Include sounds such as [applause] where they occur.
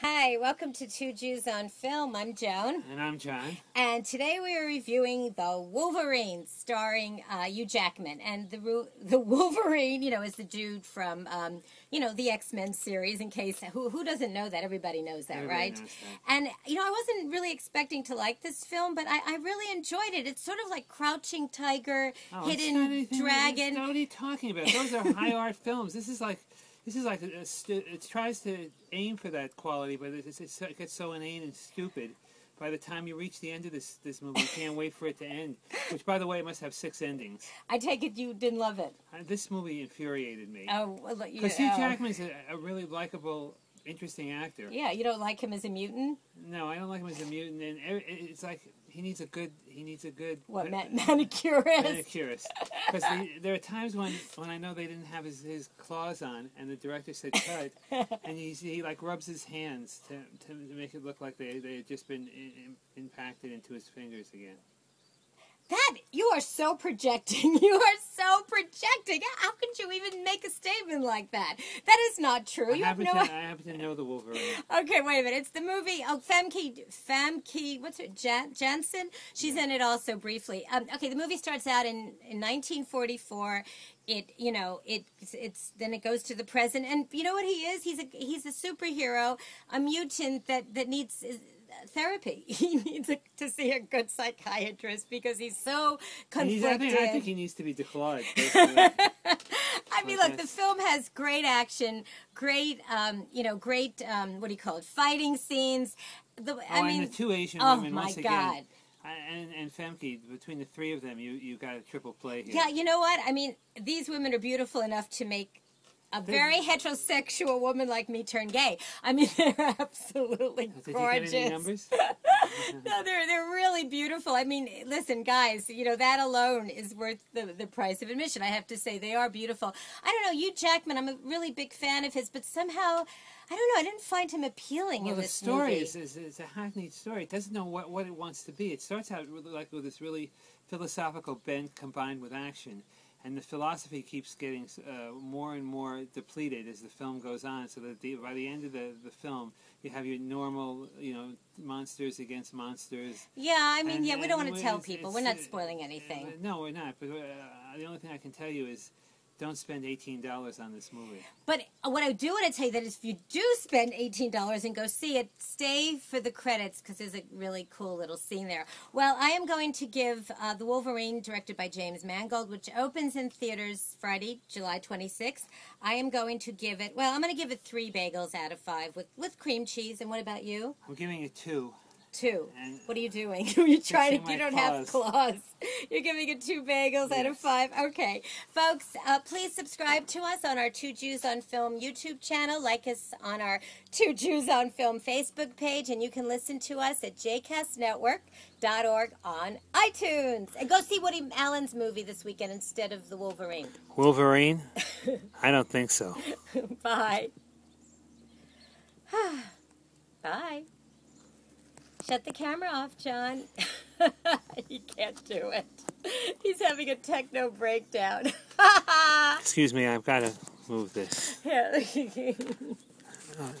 Hi, welcome to Two Jews on Film. I'm Joan. And I'm John. And today we are reviewing The Wolverine, starring uh, Hugh Jackman. And the [laughs] the Wolverine, you know, is the dude from, um, you know, the X Men series. In case who who doesn't know that, everybody knows that, Everybody right? knows that. And you know, I wasn't really expecting to like this film, but I, I really enjoyed it. It's sort of like Crouching Tiger, Oh, Hidden Dragon. What are you talking about? Those are high art [laughs] films. This is like, this is like, a, a stu- it tries to aim for that quality, but it's, it's, it gets so inane and stupid. By the time you reach the end of this this movie, you can't wait for it to end. Which, by the way, must have six endings. I take it you didn't love it. Uh, this movie infuriated me Oh, well, you, because Hugh oh. Jackman's a, a really likable, interesting actor. Yeah, you don't like him as a mutant. No, I don't like him as a mutant, and it's like he needs a good he needs a good What ma- manicurist? manicurist. Because there are times when, when I know they didn't have his, his claws on, and the director said cut, [laughs] and he, he like rubs his hands to, to make it look like they, they had just been in, in, impacted into his fingers again. That you are so projecting. [laughs] You are so projecting. How could you even make a statement like that? That is not true. I You have happen, no. to, I happen to know the Wolverine. [laughs] Okay, wait a minute. It's the movie. Oh, Famke, Famke, what's her? Jan- Janssen. She's in it also briefly. Um, okay, the movie starts out in, in 1944. It, you know, it it's then it goes to the present, and you know what he is? He's a he's a superhero, a mutant that that needs. Therapy. [laughs] He needs a, to see a good psychiatrist because he's so And he's, I, think, I think he needs to be [laughs] basically. I mean, look, the film has great action, great, um, you know, great, um, what do you call it, fighting scenes. The, I oh, mean, and the two Asian oh women, my once God. again. And, and Famke, between the three of them, you, you got a triple play here. yeah, you know what? I mean, these women are beautiful enough to make a very heterosexual woman like me turn gay. I mean, [laughs] they're absolutely Did you gorgeous. get any numbers? [laughs] No, they're they're really beautiful. I mean, listen, guys, you know that alone is worth the the price of admission. I have to say they are beautiful. I don't know, you Jackman, I'm a really big fan of his, but somehow I don't know, I didn't find him appealing Well, in the this story movie. is, is, is a hackneyed story. It doesn't know what, what it wants to be. It starts out really like with this really philosophical bent combined with action. And the philosophy keeps getting uh, more and more depleted as the film goes on. So that the, by the end of the, the film, you have your normal, you know, monsters against monsters. yeah, I mean, And- yeah, we don't want to tell people. We're not uh, spoiling uh, anything. no, we're not. But uh, the only thing I can tell you is don't spend $18 on this movie. But what I do want to tell you that is if you do spend eighteen dollars and go see it, stay for the credits because there's a really cool little scene there. Well, I am going to give uh, the Wolverine, directed by James Mangold, which opens in theaters Friday, July twenty sixth. I am going to give it. Well, I'm going to give it three bagels out of five with with cream cheese. And what about you? I'm giving it two. Two. And What are you doing? [laughs] You're trying to. You don't have claws. claws. [laughs] You're giving it two bagels out of five. Okay, folks, uh, please subscribe to us on our Two Jews on Film YouTube channel. Like us on our Two Jews on Film Facebook page, and you can listen to us at jcastnetwork.org on iTunes. And go see Woody Allen's movie this weekend instead of The Wolverine. Wolverine? [laughs] I don't think so. Bye. [sighs] Bye. Shut the camera off, John. [laughs] he can't do it. He's having a techno breakdown. [laughs] Excuse me, I've got to move this. yeah. [laughs] Uh,